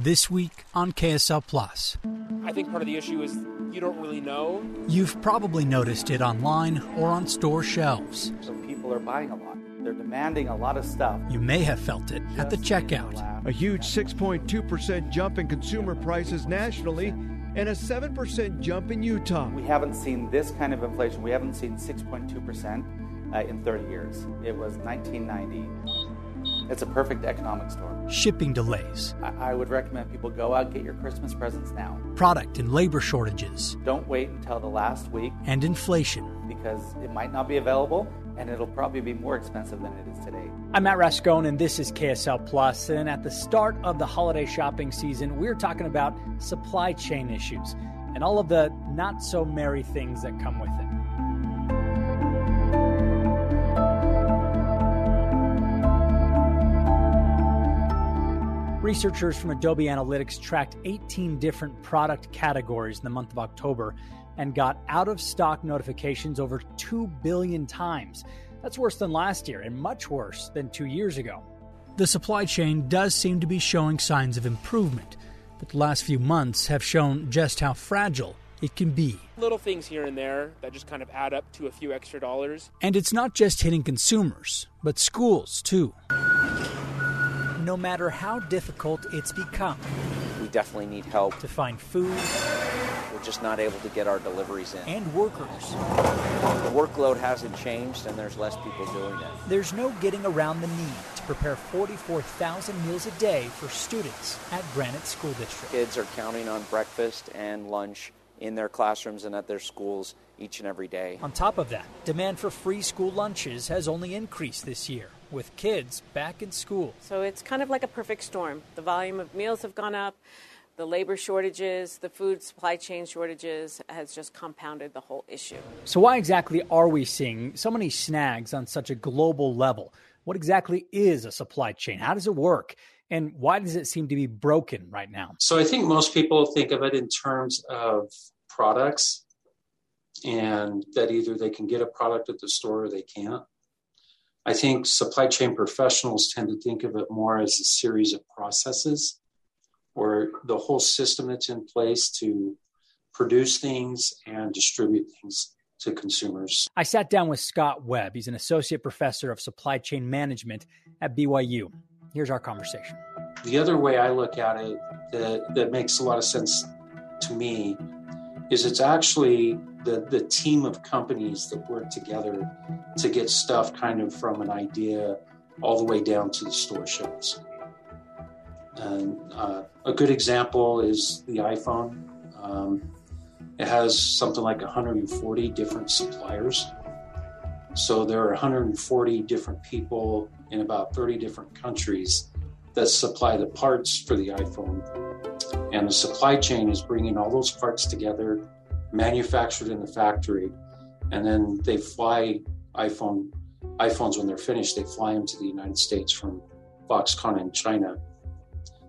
This week on KSL Plus. I think part of the issue is you don't really know. You've probably noticed it online or on store shelves. So people are buying a lot. They're demanding a lot of stuff. You may have felt it at the checkout. A huge 6.2% jump in consumer prices nationally and a 7% jump in Utah. We haven't seen this kind of inflation. We haven't seen 6.2% uh, in 30 years. It was 1990. It's a perfect economic storm. Shipping delays. I, I would recommend people go out get your Christmas presents now. Product and labor shortages. Don't wait until the last week. And inflation. Because it might not be available and it'll probably be more expensive than it is today. I'm Matt Rascon, and this is KSL Plus. And at the start of the holiday shopping season, we're talking about supply chain issues and all of the not so merry things that come with it. Researchers from Adobe Analytics tracked 18 different product categories in the month of October and got out of stock notifications over 2 billion times. That's worse than last year and much worse than two years ago. The supply chain does seem to be showing signs of improvement, but the last few months have shown just how fragile it can be. Little things here and there that just kind of add up to a few extra dollars. And it's not just hitting consumers, but schools too no matter how difficult it's become. We definitely need help to find food. We're just not able to get our deliveries in. And workers. The workload hasn't changed and there's less people doing it. There's no getting around the need to prepare 44,000 meals a day for students at Granite School District. Kids are counting on breakfast and lunch in their classrooms and at their schools each and every day. On top of that, demand for free school lunches has only increased this year with kids back in school. So it's kind of like a perfect storm. The volume of meals have gone up, the labor shortages, the food supply chain shortages has just compounded the whole issue. So, why exactly are we seeing so many snags on such a global level? What exactly is a supply chain? How does it work? And why does it seem to be broken right now? So, I think most people think of it in terms of products and that either they can get a product at the store or they can't. I think supply chain professionals tend to think of it more as a series of processes or the whole system that's in place to produce things and distribute things to consumers. I sat down with Scott Webb. He's an associate professor of supply chain management at BYU. Here's our conversation. The other way I look at it that, that makes a lot of sense to me is it's actually the, the team of companies that work together to get stuff kind of from an idea all the way down to the store shelves. And uh, a good example is the iPhone. Um, it has something like 140 different suppliers. So there are 140 different people in about 30 different countries that supply the parts for the iPhone. And the supply chain is bringing all those parts together manufactured in the factory, and then they fly iPhone iPhones when they're finished. They fly them to the United States from Foxconn in China.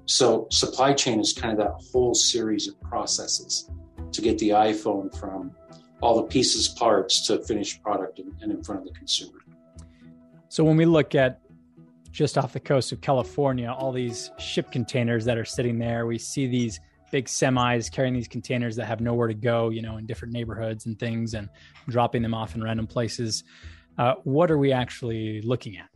So supply chain is kind of that whole series of processes to get the iPhone from all the pieces, parts to finished product and, and in front of the consumer. So when we look at just off the coast of California, all these ship containers that are sitting there, we see these big semis carrying these containers that have nowhere to go, you know, in different neighborhoods and things, and dropping them off in random places. Uh, what are we actually looking at?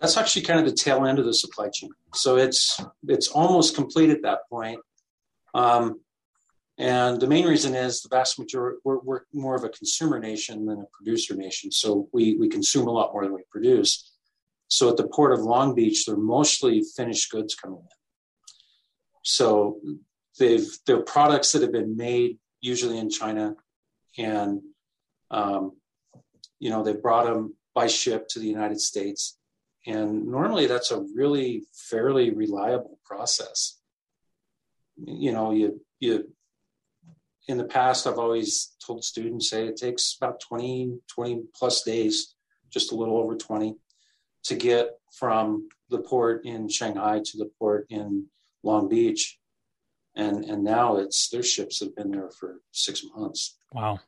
That's actually kind of the tail end of the supply chain. So it's it's almost complete at that point. Um, and the main reason is the vast majority we're, we're more of a consumer nation than a producer nation. So we we consume a lot more than we produce. So at the port of Long Beach, they're mostly finished goods coming in. So they've they're products that have been made usually in China, and um, you know they brought them by ship to the United States. And normally that's a really fairly reliable process. You know, you, you, in the past, I've always told students, say it takes about 20, 20 plus days, just a little over 20, to get from the port in Shanghai to the port in Long Beach. And, and now it's their ships have been there for six months. Wow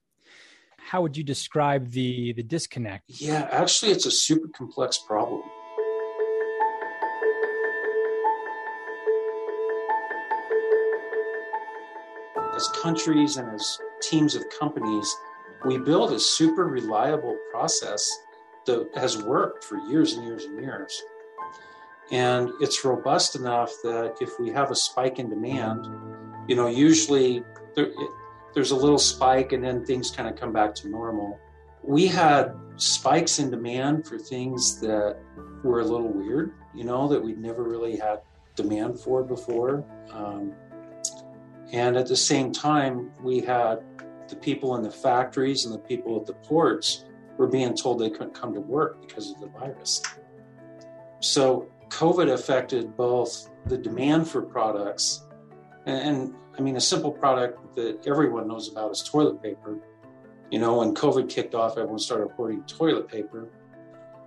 how would you describe the the disconnect? Yeah, actually, it's a super complex problem. As countries and as teams of companies, we build a super reliable process that has worked for years and years and years. And it's robust enough that if we have a spike in demand, you know, usually there, it, there's a little spike and then things kind of come back to normal. We had spikes in demand for things that were a little weird, you know, that we'd never really had demand for before. Um, and at the same time, we had the people in the factories and the people at the ports were being told they couldn't come to work because of the virus. So COVID affected both the demand for products and, I mean, a simple product that everyone knows about is toilet paper. You know, when COVID kicked off, everyone started hoarding toilet paper.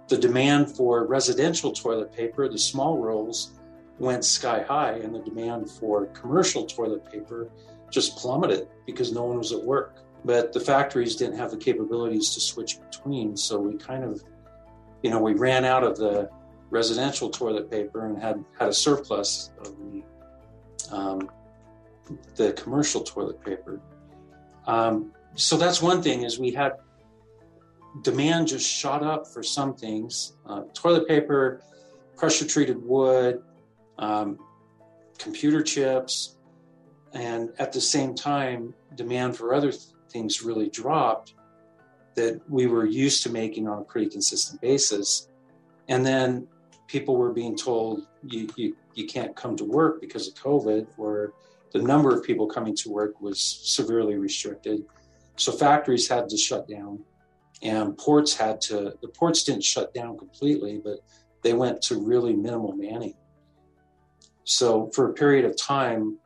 The demand for residential toilet paper, the small rolls, went sky high, and the demand for commercial toilet paper just plummeted because no one was at work. But the factories didn't have the capabilities to switch between, so we kind of, you know, we ran out of the residential toilet paper and had had a surplus of the um, the commercial toilet paper. Um, so that's one thing is we had demand just shot up for some things, uh, toilet paper, pressure treated wood, um, computer chips, and at the same time, demand for other th- things really dropped that we were used to making on a pretty consistent basis. And then people were being told you, you, you can't come to work because of COVID or the number of people coming to work was severely restricted. So factories had to shut down and ports had to, the ports didn't shut down completely, but they went to really minimal manning. So for a period of time,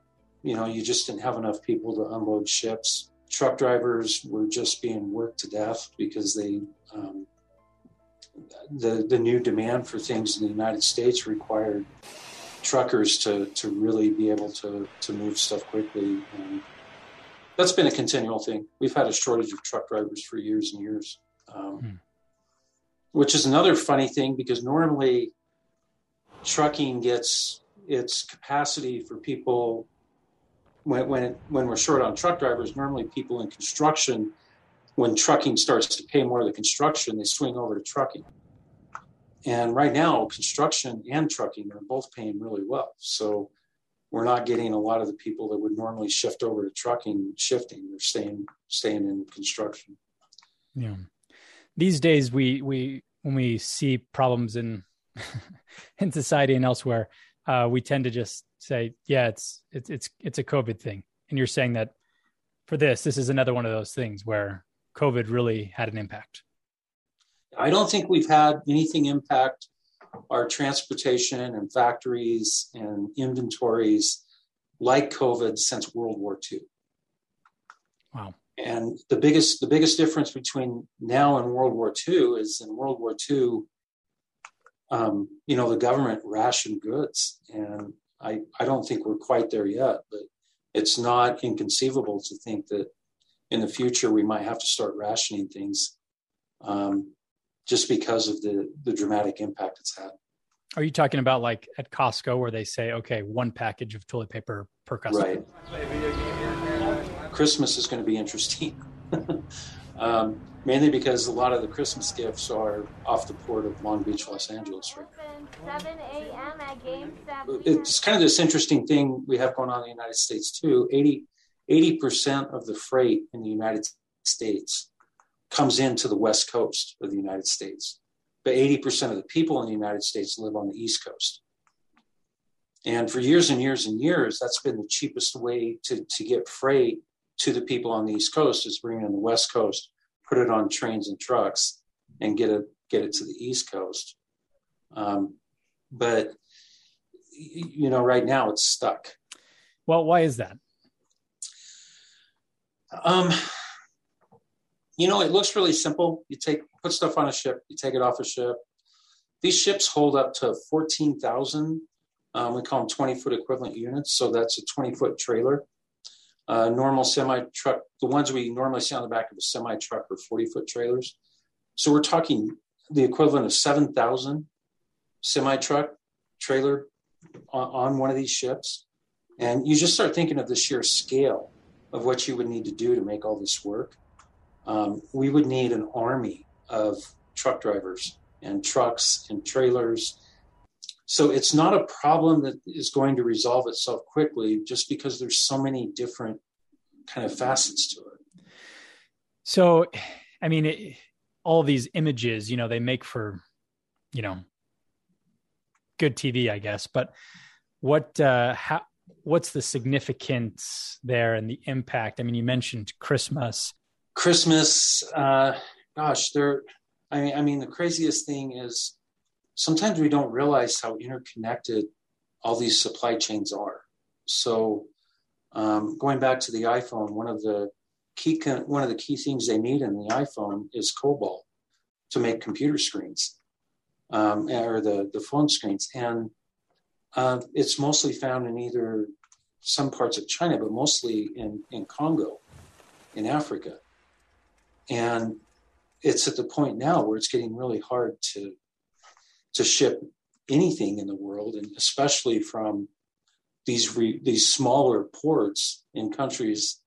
you know, you just didn't have enough people to unload ships. Truck drivers were just being worked to death because they, um, the the new demand for things in the United States required truckers to to really be able to to move stuff quickly. And that's been a continual thing. We've had a shortage of truck drivers for years and years, um, hmm. which is another funny thing because normally trucking gets its capacity for people when when when we're short on truck drivers. Normally, people in construction, when trucking starts to pay more the construction, they swing over to trucking. And right now, construction and trucking are both paying really well. So we're not getting a lot of the people that would normally shift over to trucking shifting. They're staying staying in construction. Yeah. These days, we we when we see problems in in society and elsewhere, uh, we tend to just say, "Yeah, it's it's it's it's a COVID thing." And you're saying that for this, this is another one of those things where COVID really had an impact. I don't think we've had anything impact our transportation and factories and inventories like COVID since World War II. Wow. And the biggest the biggest difference between now and World War II is in World War II, um, you know, the government rationed goods, and I I don't think we're quite there yet, but it's not inconceivable to think that in the future we might have to start rationing things. Um, just because of the the dramatic impact it's had. Are you talking about like at Costco where they say, okay, one package of toilet paper per customer? Right. Christmas is going to be interesting, um, mainly because a lot of the Christmas gifts are off the port of Long Beach, Los Angeles. Right. 7 a.m. at Game It's kind of this interesting thing we have going on in the United States too. 80 percent of the freight in the United States comes into the west coast of the United States. But 80% of the people in the United States live on the East Coast. And for years and years and years, that's been the cheapest way to, to get freight to the people on the East Coast is bringing it on the West Coast, put it on trains and trucks, and get it get it to the East Coast. Um, but you know, right now it's stuck. Well, why is that? Um, you know, it looks really simple. You take put stuff on a ship, you take it off a ship. These ships hold up to fourteen thousand. Um, we call them twenty foot equivalent units, so that's a twenty foot trailer. Uh, normal semi truck, the ones we normally see on the back of a semi truck are forty foot trailers. So we're talking the equivalent of seven thousand semi truck trailer on, on one of these ships, and you just start thinking of the sheer scale of what you would need to do to make all this work um, we would need an army of truck drivers and trucks and trailers. So it's not a problem that is going to resolve itself quickly just because there's so many different kind of facets to it. So, I mean, it, all these images, you know, they make for, you know, good TV, I guess. But what, uh, how, what's the significance there and the impact? I mean, you mentioned Christmas. Christmas, uh, gosh, there. I mean, I mean, the craziest thing is sometimes we don't realize how interconnected all these supply chains are. So, um, going back to the iPhone, one of the key one of the key things they need in the iPhone is cobalt to make computer screens um, or the the phone screens, and uh, it's mostly found in either some parts of China, but mostly in in Congo, in Africa and it's at the point now where it's getting really hard to to ship anything in the world, and especially from these re, these smaller ports in countries,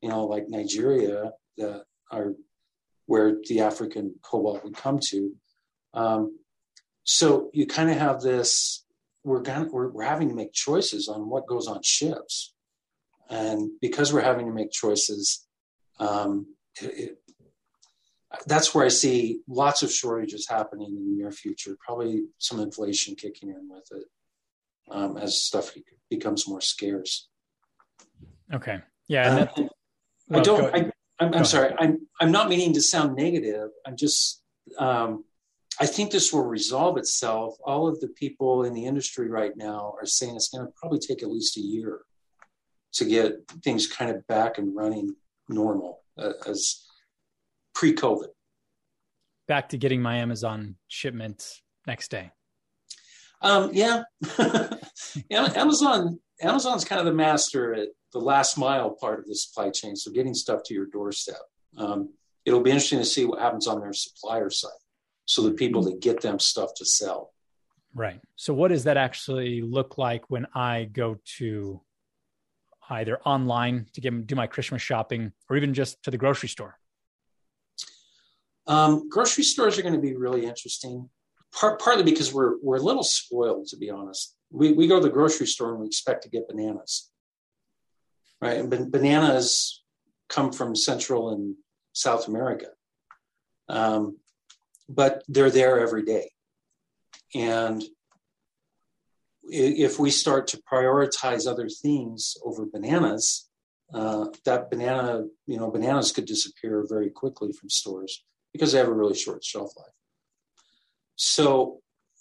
you know, like Nigeria that are where the African cobalt would come to. Um, so you kind of have this. We're, gonna, we're we're having to make choices on what goes on ships, and because we're having to make choices, um, it, that's where I see lots of shortages happening in the near future. Probably some inflation kicking in with it um, as stuff becomes more scarce. Okay. Yeah. Uh, well, I don't. I, I'm, I'm sorry. I'm I'm not meaning to sound negative. I'm just. Um, I think this will resolve itself. All of the people in the industry right now are saying it's going to probably take at least a year to get things kind of back and running normal uh, as pre-COVID. Back to getting my Amazon shipment next day. Um, yeah, Amazon Amazon's kind of the master at the last mile part of the supply chain, so getting stuff to your doorstep. Um, it'll be interesting to see what happens on their supplier side, so the people that get them stuff to sell. Right. So, what does that actually look like when I go to either online to get do my Christmas shopping, or even just to the grocery store? Um, grocery stores are going to be really interesting, part, partly because we're we're a little spoiled, to be honest. We we go to the grocery store and we expect to get bananas, right? And ban- bananas come from Central and South America, um, but they're there every day, and if we start to prioritize other things over bananas, uh, that banana, you know, bananas could disappear very quickly from stores because they have a really short shelf life. So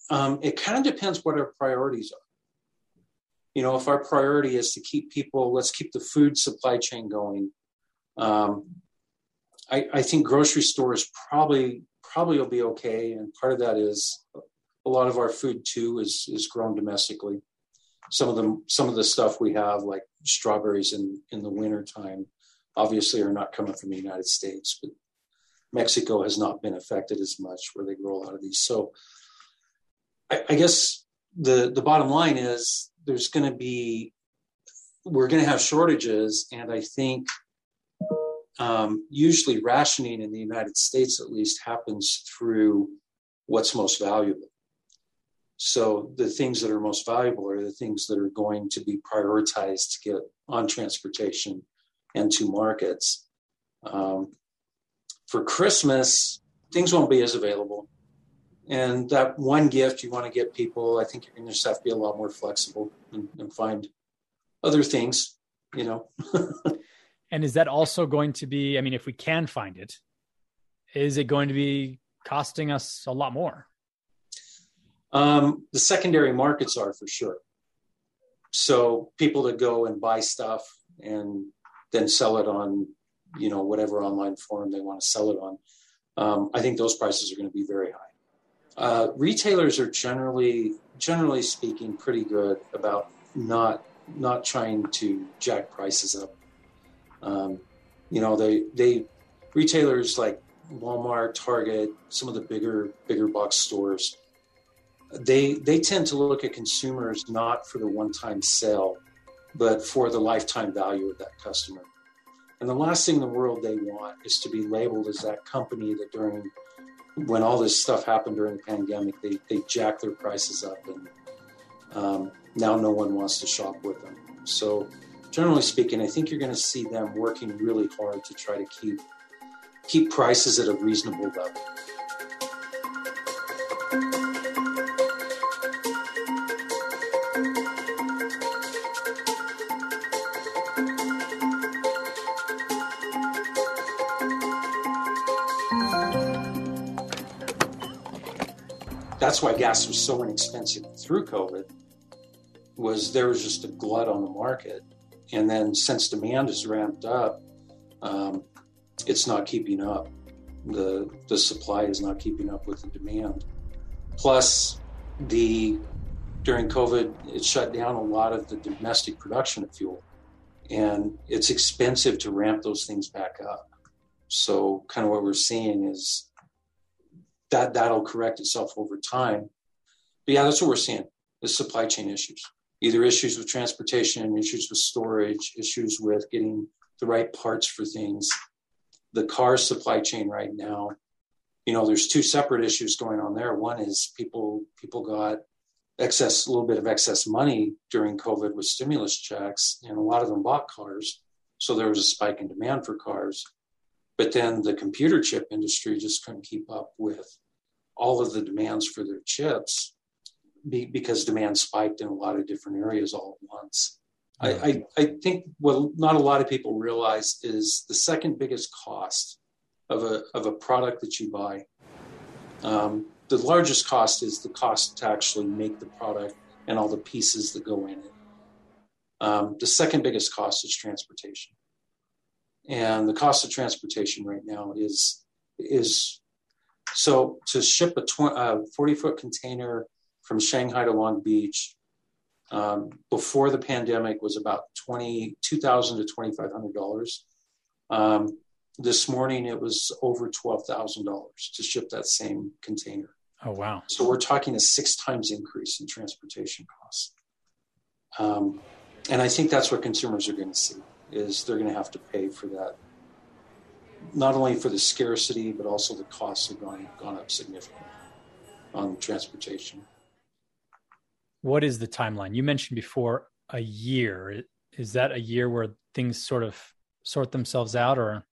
um, it kind of depends what our priorities are. You know, if our priority is to keep people, let's keep the food supply chain going. Um, I, I think grocery stores probably probably will be okay, and part of that is a lot of our food too is is grown domestically. Some of the some of the stuff we have, like strawberries in in the winter time, obviously are not coming from the United States, but Mexico has not been affected as much where they grow a lot of these. So I, I guess the the bottom line is there's going to be we're going to have shortages, and I think um, usually rationing in the United States at least happens through what's most valuable. So the things that are most valuable are the things that are going to be prioritized to get on transportation and to markets. Um, for Christmas, things won't be as available. And that one gift you want to get people, I think you're going to just have to be a lot more flexible and, and find other things, you know. and is that also going to be, I mean, if we can find it, is it going to be costing us a lot more. Um, the secondary markets are for sure. So people that go and buy stuff and then sell it on, you know, whatever online forum they want to sell it on. Um, I think those prices are going to be very high. Uh, retailers are generally, generally speaking, pretty good about not not trying to jack prices up. Um, you know, they they retailers like Walmart, Target, some of the bigger bigger box stores, they they tend to look at consumers not for the one time sale, but for the lifetime value of that customer. And the last thing in the world they want is to be labeled as that company that during when all this stuff happened during the pandemic, they they jack their prices up and um, now no one wants to shop with them. So generally speaking, I think you're going to see them working really hard to try to keep keep prices at a reasonable level. That's why gas was so inexpensive through COVID was there was just a glut on the market. And then since demand has ramped up, um, it's not keeping up. The the supply is not keeping up with the demand. Plus, the during COVID, it shut down a lot of the domestic production of fuel, and it's expensive to ramp those things back up. So, kind of what we're seeing is that that'll correct itself over time. But yeah, that's what we're seeing: the supply chain issues either issues with transportation, issues with storage, issues with getting the right parts for things. The car supply chain right now, you know, there's two separate issues going on there. One is people people got excess, a little bit of excess money during COVID with stimulus checks, and a lot of them bought cars. So there was a spike in demand for cars. But then the computer chip industry just couldn't keep up with all of the demands for their chips be, because demand spiked in a lot of different areas all at once. I, I, I, think what not a lot of people realize is the second biggest cost of a, of a product that you buy. Um, the largest cost is the cost to actually make the product and all the pieces that go in it. Um, the second biggest cost is transportation. And the cost of transportation right now is is so to ship a 20, uh, 40 foot container from Shanghai to Long Beach um, before the pandemic was about twenty two thousand to twenty five hundred dollars. Um, this morning it was over twelve thousand dollars to ship that same container. Oh wow! So we're talking a six times increase in transportation costs, um, and I think that's what consumers are going to see is they're going to have to pay for that. Not only for the scarcity, but also the costs have gone gone up significantly on transportation. What is the timeline? You mentioned before a year. Is that a year where things sort of sort themselves out, or?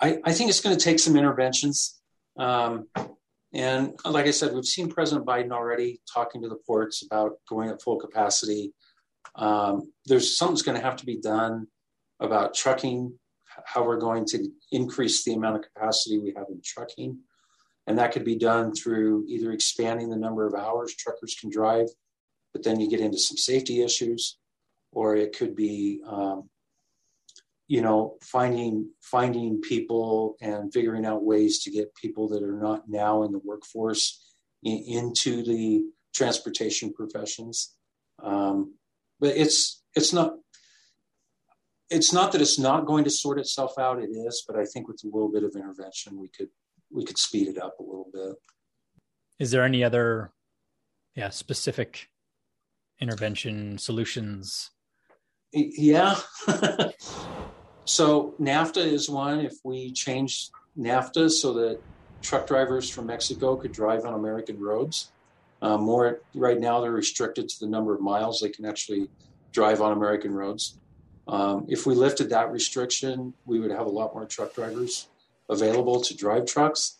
I, I think it's going to take some interventions. Um, and like I said, we've seen President Biden already talking to the ports about going at full capacity. Um, there's something's going to have to be done about trucking, how we're going to increase the amount of capacity we have in trucking. And that could be done through either expanding the number of hours truckers can drive but then you get into some safety issues, or it could be, um, you know, finding finding people and figuring out ways to get people that are not now in the workforce in, into the transportation professions. Um, but it's it's not it's not that it's not going to sort itself out. It is, but I think with a little bit of intervention, we could we could speed it up a little bit. Is there any other, yeah, specific intervention solutions? Yeah. so NAFTA is one. If we change NAFTA so that truck drivers from Mexico could drive on American roads, uh, more right now they're restricted to the number of miles they can actually drive on American roads. Um, if we lifted that restriction, we would have a lot more truck drivers available to drive trucks.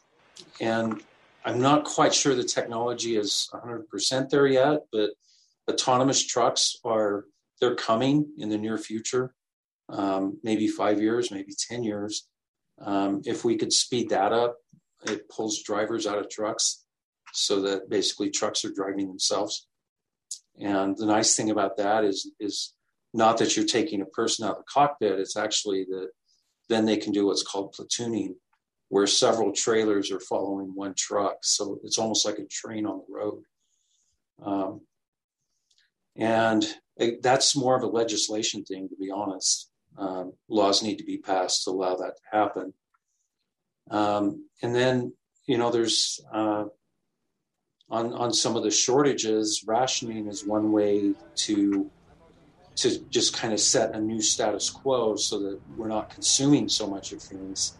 And I'm not quite sure the technology is 100% there yet, but autonomous trucks are they're coming in the near future um, maybe five years maybe 10 years um, if we could speed that up it pulls drivers out of trucks so that basically trucks are driving themselves. And the nice thing about that is is not that you're taking a person out of the cockpit. It's actually that then they can do what's called platooning, where several trailers are following one truck. So it's almost like a train on the road. Um, and it, that's more of a legislation thing, to be honest. Um, laws need to be passed to allow that to happen. Um, and then, you know, there's uh, on on some of the shortages, rationing is one way to to just kind of set a new status quo so that we're not consuming so much of things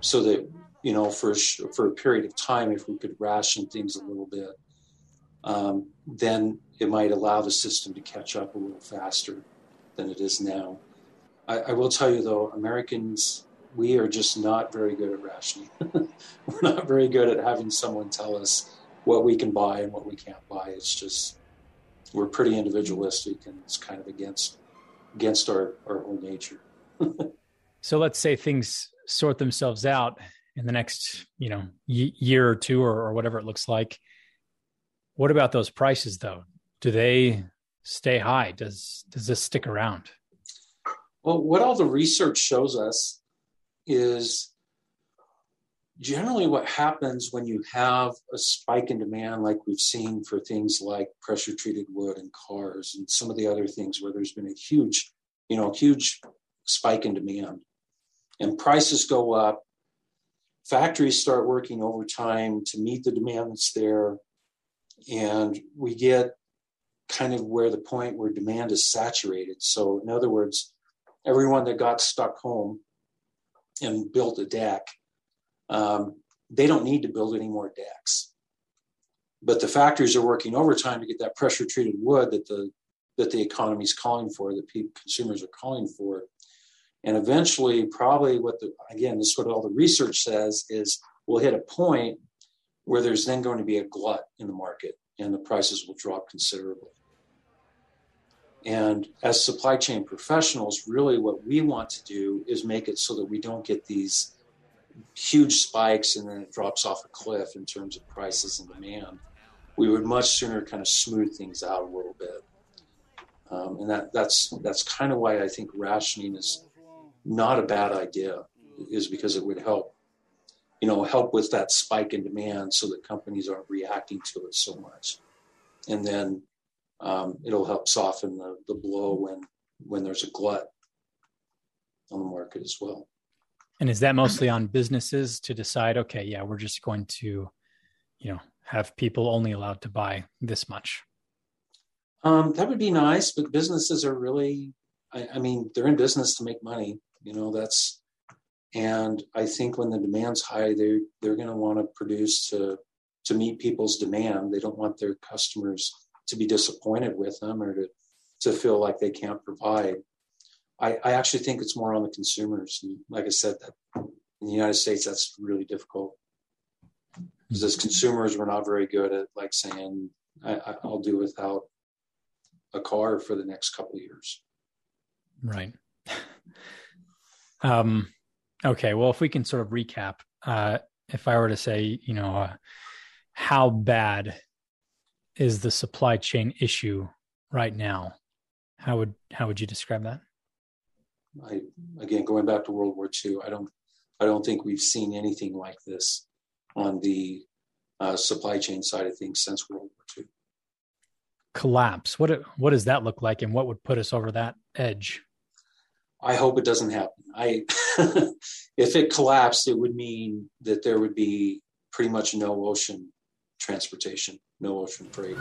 so that you know for for a period of time if we could ration things a little bit um, then it might allow the system to catch up a little faster than it is now. I, I will tell you though americans we are just not very good at rationing. We're not very good at having someone tell us what we can buy and what we can't buy. It's just we're pretty individualistic and it's kind of against against our our own nature. so let's say things sort themselves out in the next you know y- year or two or, or whatever it looks like. What about those prices though? Do they stay high? Does does this stick around? Well, what all the research shows us is generally what happens when you have a spike in demand like we've seen for things like pressure treated wood and cars and some of the other things where there's been a huge you know huge spike in demand. And prices go up. Factories start working overtime to meet the demand that's there. And we get kind of where the point where demand is saturated. So in other words everyone that got stuck home and built a deck um, they don't need to build any more decks. But the factories are working overtime to get that pressure treated wood that the that the economy is calling for, that people, consumers are calling for. And eventually, probably what the again, this is what all the research says is we'll hit a point where there's then going to be a glut in the market and the prices will drop considerably. And as supply chain professionals, really what we want to do is make it so that we don't get these huge spikes and then it drops off a cliff in terms of prices and demand. We would much sooner kind of smooth things out a little bit. Um, and that, that's that's kind of why I think rationing is not a bad idea, is because it would help, you know, help with that spike in demand so that companies aren't reacting to it so much, and then um, it'll help soften the, the blow when when there's a glut on the market as well. And is that mostly on businesses to decide, okay, yeah, we're just going to, you know, have people only allowed to buy this much? Um, that would be nice, but businesses are really, I, I mean, they're in business to make money. You know, that's, and I think when the demand's high, they're they're going to want to produce to to meet people's demand. They don't want their customers to be disappointed with them or to to feel like they can't provide. I, I actually think it's more on the consumers. And like I said, that in the United States, that's really difficult because as consumers, we're not very good at like saying, I, will do without a car for the next couple years. Right. um, okay. Well, if we can sort of recap, uh, if I were to say, you know, uh, how bad is the supply chain issue right now? How would how would you describe that? I again going back to World War II, I don't I don't think we've seen anything like this on the uh, supply chain side of things since World War II. Collapse. What what does that look like, and what would put us over that edge? I hope it doesn't happen. I if it collapsed, it would mean that there would be pretty much no ocean transportation, no ocean freight.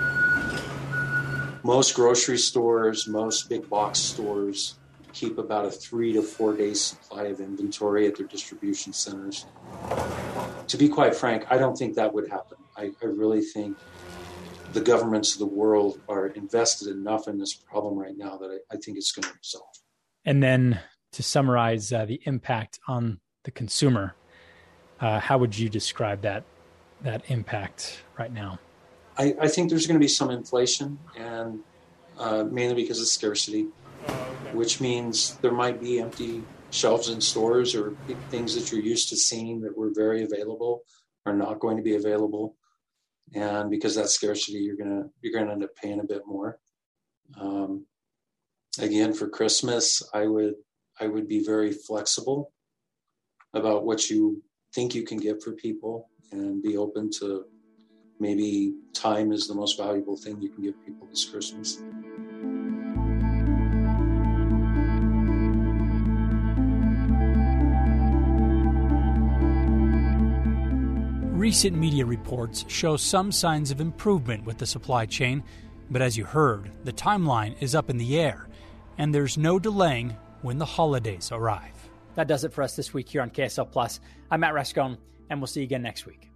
Most grocery stores, most big box stores keep about a three to four day supply of inventory at their distribution centers. To be quite frank, I don't think that would happen. I, I really think the governments of the world are invested enough in this problem right now that I, I think it's going to resolve. And then to summarize uh, the impact on the consumer, uh, how would you describe that that impact right now? I, I think there's going to be some inflation, and uh, mainly because of scarcity which means there might be empty shelves in stores or things that you're used to seeing that were very available are not going to be available, and because that scarcity, you're gonna you're gonna end up paying a bit more. Um, again, for Christmas, I would I would be very flexible about what you think you can get for people, and be open to maybe time is the most valuable thing you can give people this Christmas. Recent media reports show some signs of improvement with the supply chain, but as you heard, the timeline is up in the air, and there's no delaying when the holidays arrive. That does it for us this week here on KSL Plus. I'm Matt Rascon, and we'll see you again next week.